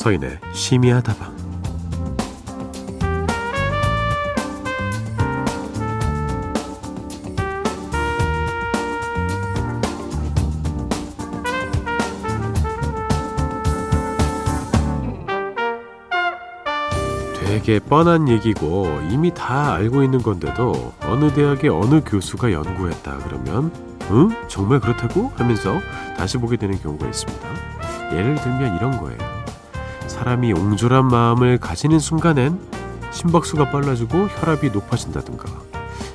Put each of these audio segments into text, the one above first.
서인의 심야 다방 되게 뻔한 얘기고 이미 다 알고 있는 건데도 어느 대학의 어느 교수가 연구했다 그러면 응? 정말 그렇다고? 하면서 다시 보게 되는 경우가 있습니다. 예를 들면 이런 거예요. 사람이 옹졸한 마음을 가지는 순간엔 심박수가 빨라지고 혈압이 높아진다든가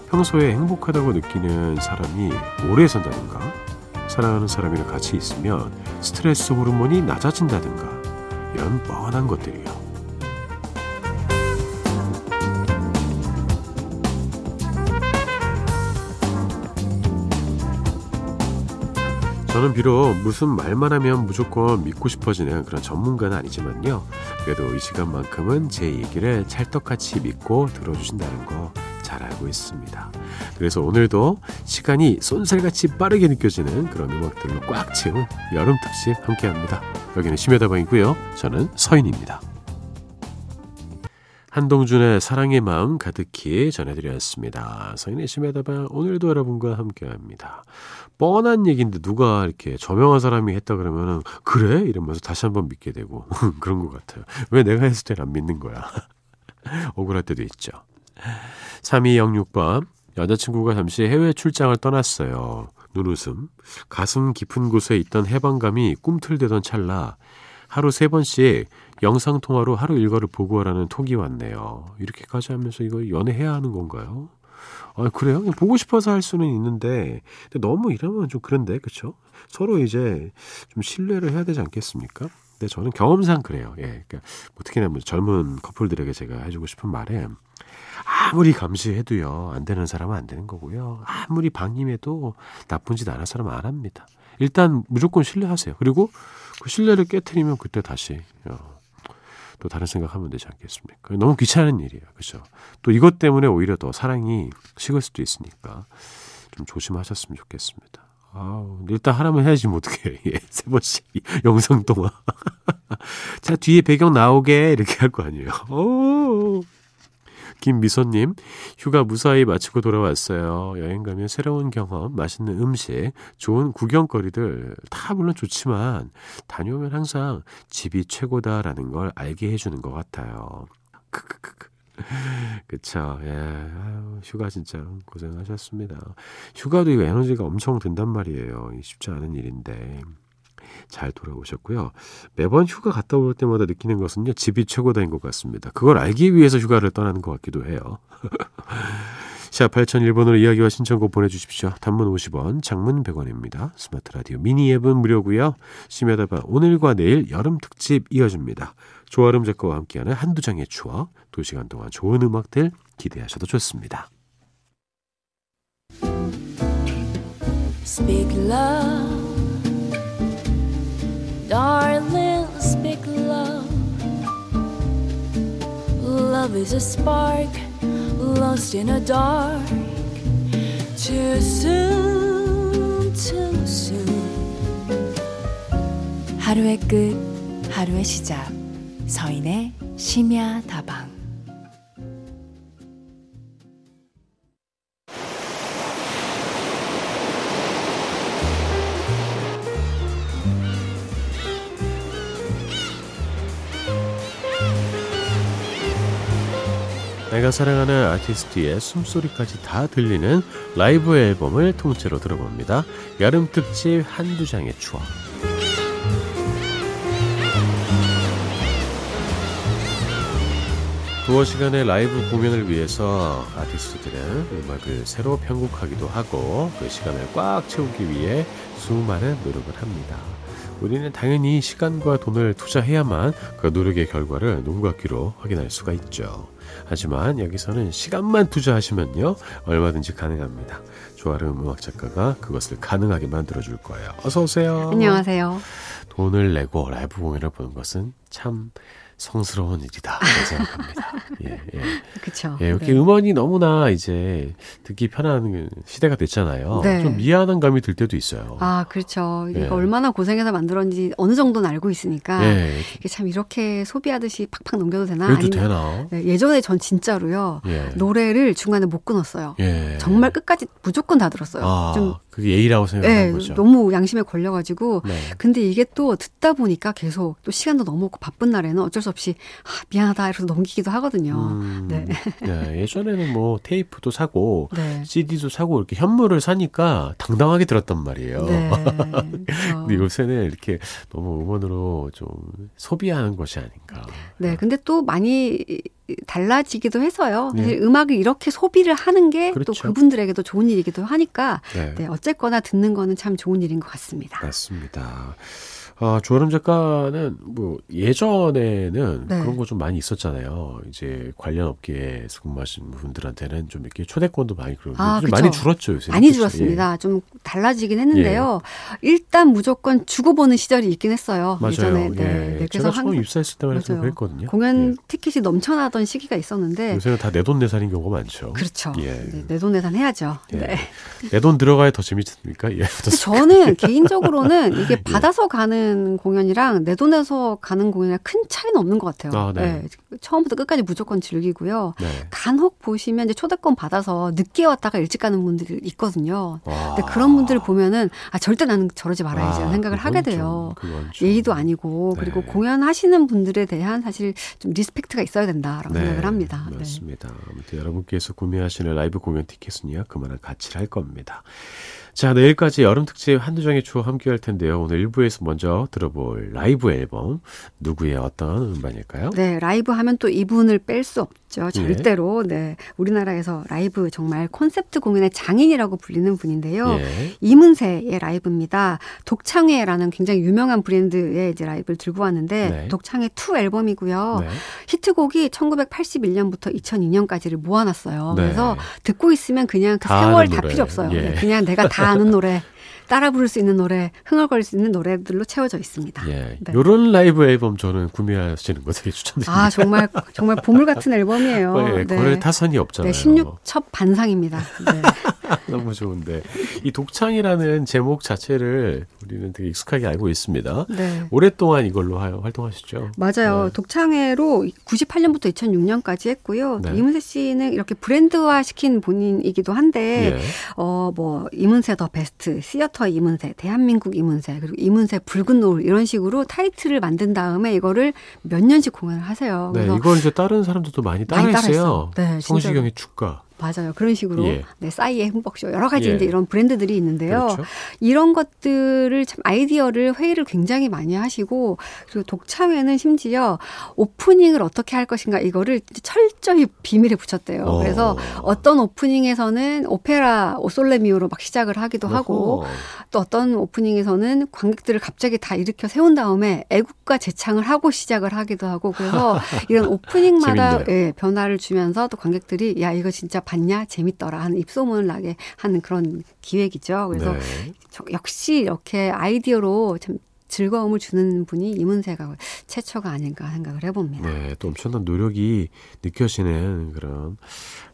평소에 행복하다고 느끼는 사람이 오래 산다든가 사랑하는 사람이랑 같이 있으면 스트레스 호르몬이 낮아진다든가 이런 뻔한 것들이요. 저는 비록 무슨 말만 하면 무조건 믿고 싶어지는 그런 전문가는 아니지만요. 그래도 이 시간만큼은 제 얘기를 찰떡같이 믿고 들어주신다는 거 잘 알고 있습니다. 그래서 오늘도 시간이 쏜살같이 빠르게 느껴지는 그런 음악들로 꽉 채운 여름 특집 함께 합니다. 여기는 심야다방이고요. 저는 서인입니다. 한동준의 사랑의 마음 가득히 전해드렸습니다. 서인의 심야다방 오늘도 여러분과 함께합니다. 뻔한 얘기인데 누가 이렇게 저명한 사람이 했다 그러면은 그래 이러면서 다시 한번 믿게 되고 그런 것 같아요. 왜 내가 했을 땐안 믿는 거야? 억울할 때도 있죠. 3206번 여자친구가 잠시 해외 출장을 떠났어요. 눈웃음. 가슴 깊은 곳에 있던 해방감이 꿈틀대던 찰나 하루 세 번씩 영상통화로 하루 일과를 보고하라는 톡이 왔네요. 이렇게까지 하면서 이거 연애해야 하는 건가요? 아, 그래요? 보고 싶어서 할 수는 있는데, 너무 이러면 좀 그런데, 그쵸? 서로 이제 좀 신뢰를 해야 되지 않겠습니까? 근데 저는 경험상 그래요. 예. 그러니까 뭐 특히나 뭐 젊은 커플들에게 제가 해주고 싶은 말에 아무리 감시해도요, 안 되는 사람은 안 되는 거고요. 아무리 방임해도 나쁜 짓 안 할 사람은 안 합니다. 일단 무조건 신뢰하세요. 그리고 그 신뢰를 깨뜨리면 그때 다시 어, 또 다른 생각하면 되지 않겠습니까? 너무 귀찮은 일이에요. 그렇죠? 또 이것 때문에 오히려 더 사랑이 식을 수도 있으니까 좀 조심하셨으면 좋겠습니다. 아우, 일단 하나만 해야지 뭐 어떡해. 예, 세 번씩 영상 통화. 자, 뒤에 배경 나오게 이렇게 할 거 아니에요. 오. 김미선님, 휴가 무사히 마치고 돌아왔어요. 여행 가면 새로운 경험, 맛있는 음식, 좋은 구경거리들 다 물론 좋지만 다녀오면 항상 집이 최고다라는 걸 알게 해주는 것 같아요. 크크크크. 그쵸. 예. 아유, 휴가 진짜 고생하셨습니다. 휴가도 에너지가 엄청 든단 말이에요. 쉽지 않은 일인데. 잘 돌아오셨고요. 매번 휴가 갔다 올 때마다 느끼는 것은요, 집이 최고다인 것 같습니다. 그걸 알기 위해서 휴가를 떠나는 것 같기도 해요. 자, 8001번으로 이야기와 신청곡 보내주십시오. 단문 50원, 장문 100원입니다. 스마트 라디오 미니 앱은 무료고요. 심야다 방 오늘과 내일 여름 특집 이어집니다. 조아름 작가와 함께하는 한두 장의 추억, 2시간 동안 좋은 음악들 기대하셔도 좋습니다. Speak love Darling, speak love. Love is a spark lost in a dark. Too soon, too soon. 하루의 끝, 하루의 시작. 서인의 심야 다방. 내가 사랑하는 아티스트의 숨소리까지 다 들리는 라이브 앨범을 통째로 들어봅니다. 여름 특집 한두 장의 추억. 두어 시간의 라이브 공연을 위해서 아티스트들은 음악을 새로 편곡하기도 하고 그 시간을 꽉 채우기 위해 수많은 노력을 합니다. 우리는 당연히 시간과 돈을 투자해야만 그 노력의 결과를 눈과 귀로 확인할 수가 있죠. 하지만 여기서는 시간만 투자하시면요. 얼마든지 가능합니다. 조아름 음악 작가가 그것을 가능하게 만들어 줄 거예요. 어서 오세요. 안녕하세요. 돈을 내고 라이브 공연을 보는 것은 참 성스러운 일이다 생각합니다. 예, 예. 그렇죠. 예, 이렇게 네. 음원이 너무나 이제 듣기 편한 시대가 됐잖아요. 네. 좀 미안한 감이 들 때도 있어요. 아, 그렇죠. 이게 예. 얼마나 고생해서 만들었는지 어느 정도는 알고 있으니까 예. 이게 참 이렇게 소비하듯이 팍팍 넘겨도 되나? 그래도 되나? 네, 예전에 전 진짜로요. 예. 노래를 중간에 못 끊었어요. 예. 정말 끝까지 무조건 다 들었어요. 아, 좀 그게 예의라고 생각하는 네, 거죠. 너무 양심에 걸려가지고. 네. 근데 이게 또 듣다 보니까 계속 또 시간도 너무 없고 바쁜 날에는 어쩔 수 없이 아, 미안하다 이러서 넘기기도 하거든요. 음, 네. 네. 예전에는 뭐 테이프도 사고 네. CD도 사고 이렇게 현물을 사니까 당당하게 들었단 말이에요. 네. 근데 요새는 이렇게 너무 음원으로 좀 소비하는 것이 아닌가. 네. 근데 또 많이 달라지기도 해서요. 네. 사실 음악을 이렇게 소비를 하는 게또 그렇죠. 그분들에게도 좋은 일이기도 하니까 네. 네, 어쨌거나 듣는 거는 참 좋은 일인 것 같습니다. 맞습니다. 아, 조아름 작가는 뭐 예전에는 네. 그런 거 좀 많이 있었잖아요. 이제 관련 업계에서 근무하신 분들한테는 좀 이렇게 초대권도 많이 그러고 아, 많이 줄었죠 요새. 많이 그렇죠? 줄었습니다. 예. 좀 달라지긴 했는데요. 예. 일단 무조건 주고 보는 시절이 있긴 했어요. 맞아요. 예전에. 네. 예. 네. 그래서 처음 입사했을 때만 해도 그랬거든요. 공연 예. 티켓이 넘쳐나던 시기가 있었는데 요새는 다 내 돈 내산인 경우가 많죠. 그렇죠. 예. 네, 내돈 내산 해야죠. 예. 네. 내 돈 들어가야 더 재밌습니까? 예. 저는 개인적으로는 이게 받아서 가는 가는 공연이랑 내 돈에서 가는 공연이랑 큰 차이는 없는 것 같아요. 아, 네. 네. 처음부터 끝까지 무조건 즐기고요. 네. 간혹 보시면 이제 초대권 받아서 늦게 왔다가 일찍 가는 분들이 있거든요. 와. 근데 그런 분들을 보면은 아 절대 나는 저러지 말아야지 아, 생각을 하게 돼요. 좀, 예의도 아니고 네. 그리고 공연하시는 분들에 대한 사실 좀 respect가 있어야 된다라고 네. 생각을 합니다. 네. 맞습니다. 아무튼 여러분께서 구매하시는 라이브 공연 티켓은요 그만한 가치를 할 겁니다. 자, 내일까지 여름 특집 한두 장의 추억 함께 할 텐데요. 오늘 1부에서 먼저 들어볼 라이브 앨범 누구의 어떤 음반일까요? 네, 라이브 하면 또 이분을 뺄 수 없죠. 절대로. 예. 네. 우리나라에서 라이브 정말 콘셉트 공연의 장인이라고 불리는 분인데요. 예. 이문세의 라이브입니다. 독창회라는 굉장히 유명한 브랜드의 이제 라이브를 들고 왔는데 네. 독창회 2 앨범이고요. 네. 히트곡이 1981년부터 2002년까지를 모아놨어요. 네. 그래서 듣고 있으면 그냥 그 세월 다 필요 없어요. 예. 네, 그냥 내가 다 아는 노래 따라 부를 수 있는 노래, 흥얼거릴 수 있는 노래들로 채워져 있습니다. 예. 네. 이런 라이브 앨범 저는 구매하시는 거 되게 추천드립니다. 아, 정말 정말 보물 같은 앨범이에요. 예, 네. 거래 타선이 없잖아요. 네, 16첩 반상입니다. 네. 너무 좋은데 이 독창이라는 제목 자체를 우리는 되게 익숙하게 알고 있습니다. 네. 오랫동안 이걸로 활동하시죠. 맞아요. 네. 독창회로 98년부터 2006년까지 했고요. 네. 이문세 씨는 이렇게 브랜드화 시킨 본인이기도 한데 예. 어뭐 이문세 더 베스트, 시어터 이문세, 대한민국 이문세, 그리고 이문세 붉은 노을 이런 식으로 타이틀을 만든 다음에 이거를 몇 년씩 공연을 하세요. 네, 이걸 이제 다른 사람들도 많이 따라했어요. 네, 성시경의 축가. 맞아요. 그런 식으로 예. 네, 싸이의 행복쇼 여러 가지 예. 이제 이런 브랜드들이 있는데요. 그렇죠. 이런 것들을 참 아이디어를 회의를 굉장히 많이 하시고 그리고 독창회는 심지어 오프닝을 어떻게 할 것인가 이거를 철저히 비밀에 붙였대요. 어. 그래서 어떤 오프닝에서는 오페라 오솔레미오로 막 시작을 하기도 어허. 하고 또 어떤 오프닝에서는 관객들을 갑자기 다 일으켜 세운 다음에 애국가 재창을 하고 시작을 하기도 하고 그래서 이런 오프닝마다 예, 변화를 주면서 또 관객들이 야 이거 진짜 봤냐 재밌더라 하는 입소문을 나게 하는 그런 기획이죠. 그래서 네. 역시 이렇게 아이디어로 참 즐거움을 주는 분이 이문세가 최초가 아닌가 생각을 해봅니다. 네, 또 엄청난 노력이 느껴지는 그런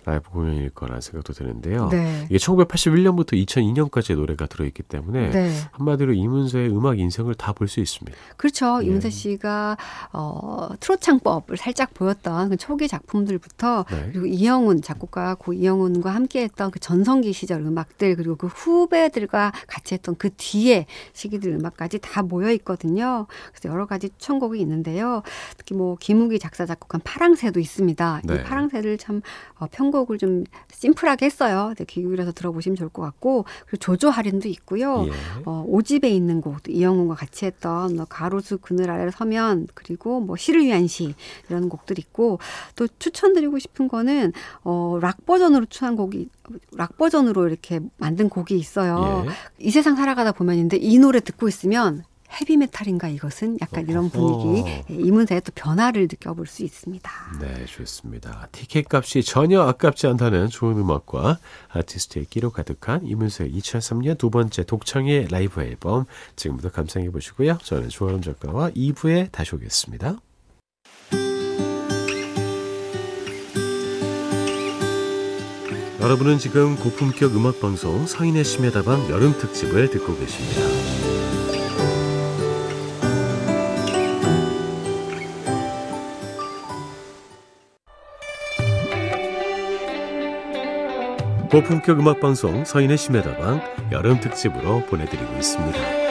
라이브 공연일 거라는 생각도 드는데요. 네. 이게 1981년부터 2002년까지의 노래가 들어있기 때문에 네. 한마디로 이문세의 음악 인생을 다 볼 수 있습니다. 그렇죠. 예. 이문세 씨가 어, 트로창법을 살짝 보였던 그 초기 작품들부터 네. 그리고 이영훈 작곡가 고 이영훈과 함께했던 그 전성기 시절 음악들 그리고 그 후배들과 같이 했던 그 뒤에 시기들 음악까지 다 모여 있거든요. 그래서 여러 가지 추천곡이 있는데요. 특히 뭐 김우기 작사 작곡한 파랑새도 있습니다. 이 네. 파랑새를 참 어, 평 선곡을 좀 심플하게 했어요. 네, 귀 기울여서 들어보시면 좋을 것 같고 그리고 조조 할인도 있고요. 예. 어, 오집에 있는 곡 이영훈과 같이 했던 뭐 가로수 그늘 아래를 서면 그리고 뭐 시를 위한 시 이런 곡들 있고 또 추천드리고 싶은 거는 어, 락 버전으로 추한 곡이 락 버전으로 이렇게 만든 곡이 있어요. 예. 이 세상 살아가다 보면인데 이 노래 듣고 있으면 헤비메탈인가 이것은 약간 이런 분위기 예, 이문세의 또 변화를 느껴볼 수 있습니다. 네, 좋습니다. 티켓 값이 전혀 아깝지 않다는 좋은 음악과 아티스트의 끼로 가득한 이문세의 2003년 두 번째 독창의 라이브 앨범 지금부터 감상해 보시고요. 저는 조아름 작가와 2부에 다시 오겠습니다. 여러분은 지금 고품격 음악 방송 성인의 심야다방 여름 특집을 듣고 계십니다. 고품격 음악 방송 서인의 심야다방 여름 특집으로 보내드리고 있습니다.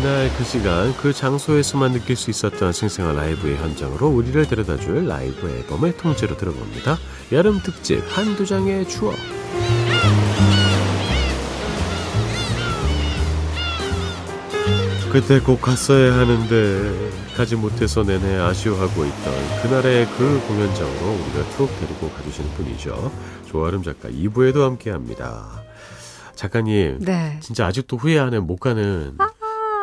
그날 그 시간 그 장소에서만 느낄 수 있었던 생생한 라이브의 현장으로 우리를 데려다줄 라이브 앨범의 통째로 들어봅니다. 여름 특집 한두 장의 추억. 그때 꼭 갔어야 하는데 가지 못해서 내내 아쉬워하고 있던 그날의 그 공연장으로 우리가 툭 데리고 가주시는 분이죠. 조아름 작가 2부에도 함께합니다. 작가님, 네. 진짜 아직도 후회하는 못 가는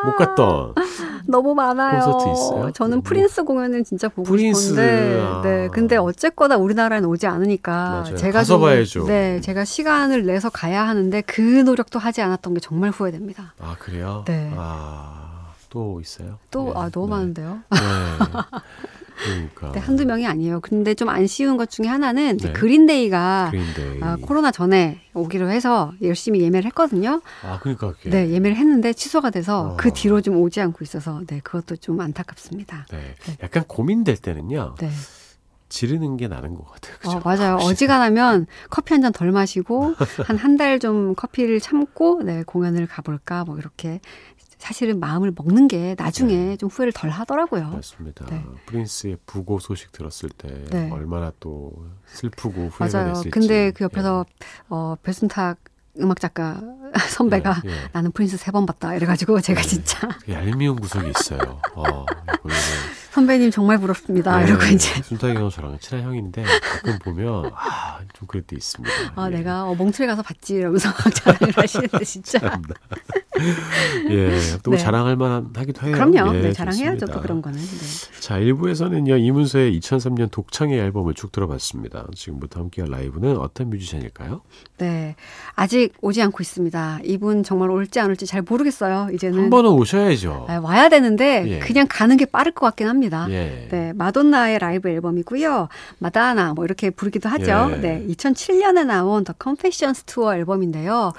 못 갔던 너무 많아요. 콘서트 있어요? 저는 뭐. 프린스 공연은 진짜 보고 프린스, 싶은데, 아. 네. 근데 어쨌거나 우리나라에는 오지 않으니까 맞아요. 제가 가서 좀, 봐야죠. 네, 제가 시간을 내서 가야 하는데 그 노력도 하지 않았던 게 정말 후회됩니다. 아 그래요? 네. 아 또 있어요? 또 네, 아 너무 네. 많은데요. 네. 그러니까 네, 한두 명이 아니에요. 근데 좀 아쉬운 것 중에 하나는 네. 그린데이가 그린데이. 아, 코로나 전에 오기로 해서 열심히 예매를 했거든요. 아 그러니까 그게. 네, 예매를 했는데 취소가 돼서 어. 그 뒤로 좀 오지 않고 있어서 네, 그것도 좀 안타깝습니다. 네. 네. 약간 고민될 때는요. 네. 지르는 게 나는 것 같아요. 그죠? 어, 맞아요. 어지간하면 커피 한 잔 덜 마시고 한 한 달 좀 커피를 참고 네, 공연을 가볼까 뭐 이렇게 사실은 마음을 먹는 게 나중에 네. 좀 후회를 덜 하더라고요. 맞습니다. 네. 프린스의 부고 소식 들었을 때 네. 얼마나 또 슬프고 후회가 맞아요. 됐을지. 근데 그 옆에서 어, 배순탁 음악 작가 선배가 예, 예. 나는 프린스 세 번 봤다 이래가지고 제가 네. 진짜 얄미운 구석이 있어요. 어, 선배님 정말 부럽습니다 네, 이러고 이제 순탁이 형 저랑 친한 형인데 가끔 보면 아, 좀 그럴 때 있습니다. 아 예. 내가 어, 몽트레 가서 봤지 이러면서 막 자랑을 하시는데 진짜. 예, 또 네. 자랑할 만한 하기도 해요. 그럼요. 예, 네, 자랑해야죠. 또 그런 거는. 네. 자, 1부에서는요, 이문서의 2003년 독창의 앨범을 쭉 들어봤습니다. 지금부터 함께할 라이브는 어떤 뮤지션일까요? 네. 아직 오지 않고 있습니다. 이분 정말 올지 안 올지 잘 모르겠어요. 이제는 한 번은 오셔야죠. 아, 와야 되는데 예. 그냥 가는 게 빠를 것 같긴 합니다. 예. 네, 마돈나의 라이브 앨범이고요. 마다나 뭐 이렇게 부르기도 하죠. 예. 네, 2007년에 나온 The Confessions Tour 앨범인데요.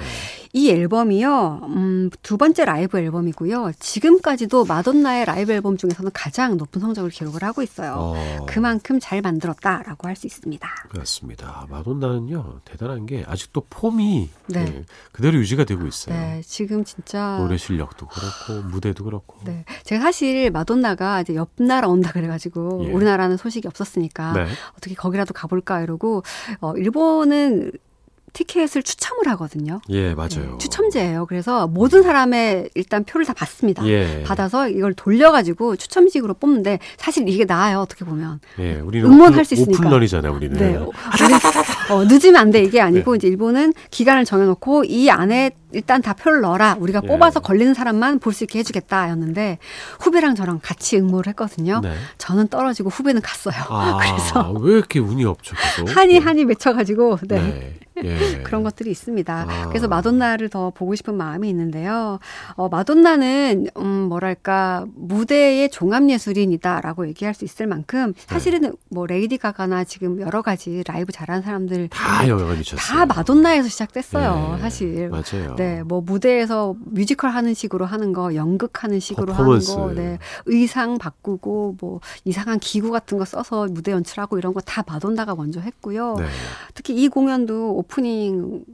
네. 이 앨범이요, 음, 두 번째 라이브 앨범이고요. 지금까지도 마돈나의 라이브 앨범 중에서는 가장 높은 성적을 기록을 하고 있어요. 어, 그만큼 잘 만들었다라고 할 수 있습니다. 그렇습니다. 마돈나는요, 대단한 게 아직도 폼이 네. 예, 그대로 유지가 되고 있어요. 네, 지금 진짜 노래 실력도 그렇고, 무대도 그렇고. 네. 제가 사실 마돈나가 이제 옆 나라 온다 그래가지고 예. 우리나라는 소식이 없었으니까 네. 어떻게 거기라도 가볼까 이러고 어, 일본은 티켓을 추첨을 하거든요. 예, 맞아요. 네, 추첨제예요. 그래서 모든 사람의 일단 표를 다 받습니다. 예. 받아서 이걸 돌려가지고 추첨식으로 뽑는데 사실 이게 나아요. 어떻게 보면. 예, 우리는 응원할 오픈, 수 있으니까. 오픈런이잖아요, 우리는. 네. 어, 어, 늦으면 안 돼. 이게 아니고 네. 이제 일본은 기간을 정해놓고 이 안에 일단 다 표를 넣어라. 우리가 예. 뽑아서 걸리는 사람만 볼 수 있게 해주겠다였는데 후배랑 저랑 같이 응모를 했거든요. 네. 저는 떨어지고 후배는 갔어요. 아, 그래서 왜 이렇게 운이 없죠, 계속? 한이 한이 맺혀가지고 네. 네. 예. 그런 것들이 있습니다. 아. 그래서 마돈나를 더 보고 싶은 마음이 있는데요. 어, 마돈나는 음, 뭐랄까 무대의 종합 예술인이다라고 얘기할 수 있을 만큼 사실은 뭐 레이디 가가나 지금 여러 가지 라이브 잘하는 사람들 다 영향을 미쳤어요. 다 마돈나에서 시작됐어요. 네, 사실. 맞아요. 네, 뭐 무대에서 뮤지컬 하는 식으로 하는 거, 연극 하는 식으로 퍼포먼스. 하는 거, 네, 의상 바꾸고 뭐 이상한 기구 같은 거 써서 무대 연출하고 이런 거 다 마돈나가 먼저 했고요. 네. 특히 이 공연도 오프닝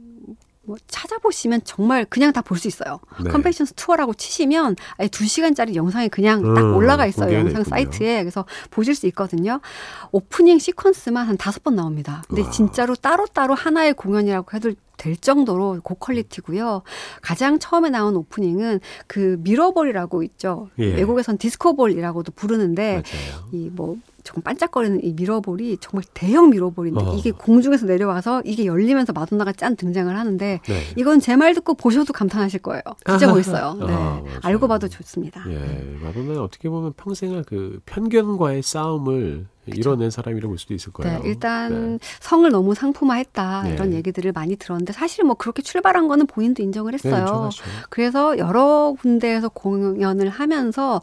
뭐 찾아보시면 정말 그냥 다 볼 수 있어요. 네. Confessions Tour라고 치시면 아예 두 시간짜리 영상이 그냥 딱 음, 올라가 있어요. 영상 있군요. 사이트에. 그래서 보실 수 있거든요. 오프닝 시퀀스만 한 다섯 번 나옵니다. 근데 와. 진짜로 따로따로 하나의 공연이라고 해도 될 정도로 고quality고요. 가장 처음에 나온 오프닝은 그 mirror ball이라고 있죠. 예. 외국에선 disco ball이라고도 부르는데 이 뭐 조금 반짝거리는 이 mirror ball이 정말 대형 mirror ball인데 어. 이게 공중에서 내려와서 이게 열리면서 마돈나가 짠 등장을 하는데 네. 이건 제 말 듣고 보셔도 감탄하실 거예요. 진짜 멋있어요. 네. 아, 알고 봐도 좋습니다. 예, 마돈나는 어떻게 보면 평생을 그 편견과의 싸움을 그렇죠. 이뤄낸 사람이라고 볼 수도 있을 거예요. 네, 일단 네. 성을 너무 상품화했다 네. 이런 얘기들을 많이 들었는데 사실 뭐 그렇게 출발한 거는 본인도 인정을 했어요. 네, 그래서 여러 군데에서 공연을 하면서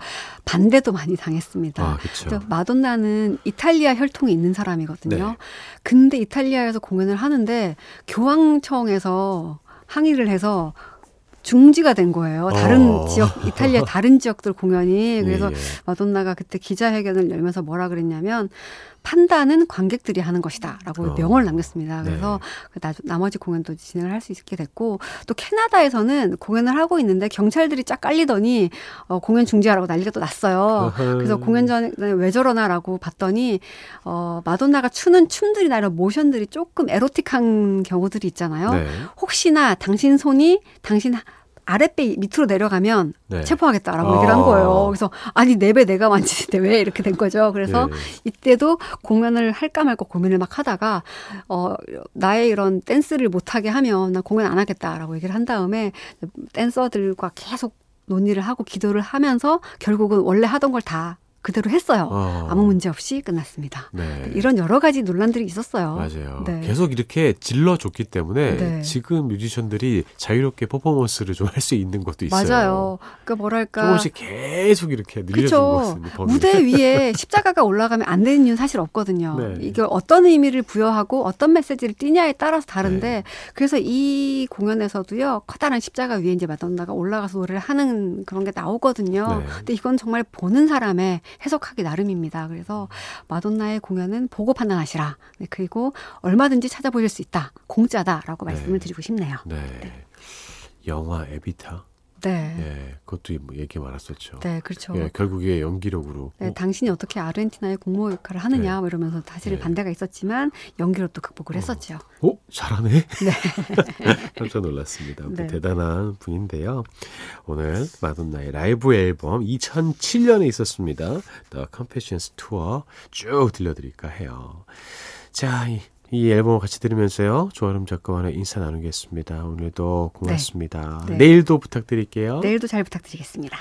반대도 많이 당했습니다. 아, 그렇죠. 마돈나는 이탈리아 혈통이 있는 사람이거든요. 네. 근데 이탈리아에서 공연을 하는데 교황청에서 항의를 해서 중지가 된 거예요. 다른 어. 지역 이탈리아 다른 지역들 공연이 그래서 예, 예. 마돈나가 그때 기자회견을 열면서 뭐라 그랬냐면 판단은 관객들이 하는 것이다라고 어. 명언을 남겼습니다. 그래서 네. 그 나머지 공연도 진행을 할 수 있게 됐고 또 캐나다에서는 공연을 하고 있는데 경찰들이 쫙 깔리더니 어, 공연 중지하라고 난리가 또 났어요. 그래서 공연 전에 왜 저러나라고 봤더니 어, 마돈나가 추는 춤들이나 이런 모션들이 조금 에로틱한 경우들이 있잖아요. 네. 혹시나 당신 손이 당신 아랫배 밑으로 내려가면 네. 체포하겠다라고 아. 얘기를 한 거예요. 그래서 아니 내 배 내가 만지는데 왜 이렇게 된 거죠. 그래서 네. 이때도 공연을 할까 말까 고민을 막 하다가 어 나의 이런 댄스를 못하게 하면 나 공연 안 하겠다라고 얘기를 한 다음에 댄서들과 계속 논의를 하고 기도를 하면서 결국은 원래 하던 걸 다 그대로 했어요. 어. 아무 문제 없이 끝났습니다. 네. 이런 여러 가지 논란들이 있었어요. 맞아요. 네. 계속 이렇게 질러줬기 때문에 네. 지금 뮤지션들이 자유롭게 퍼포먼스를 좀 할 수 있는 것도 있어요. 맞아요. 그러니까 뭐랄까 조금씩 계속 이렇게 늘려준 것 같습니다. 무대 위에 십자가가 올라가면 안 되는 이유는 사실 없거든요. 네. 이게 어떤 의미를 부여하고 어떤 메시지를 띠냐에 따라서 다른데 네. 그래서 이 공연에서도요 커다란 십자가 위에 이제 마돈나가 올라가서 노래를 하는 그런 게 나오거든요. 네. 근데 이건 정말 보는 사람의 해석하기 나름입니다. 그래서 마돈나의 공연은 보고 판단하시라. 네, 그리고 얼마든지 찾아보실 수 있다. 공짜다라고 말씀을 네. 드리고 싶네요. 네. 네. 영화 에비타. 네. 예, 그것도 뭐 얘기 많았었죠. 네, 그렇죠. 예, 결국에 연기력으로. 네, 어. 당신이 어떻게 아르헨티나의 공모 역할을 하느냐, 네. 뭐 이러면서 사실 네. 반대가 있었지만 연기로 또 극복을 어. 했었죠. 어, 잘하네. 네. 깜짝 놀랐습니다. 네. 대단한 분인데요. 오늘 마돈나의 라이브 앨범 2007년에 있었습니다. The Confessions Tour 쭉 들려드릴까 해요. 자, 이, 이 앨범을 같이 들으면서요. 조아름 작가와는 인사 나누겠습니다. 오늘도 고맙습니다. 네. 네. 내일도 부탁드릴게요. 내일도 잘 부탁드리겠습니다.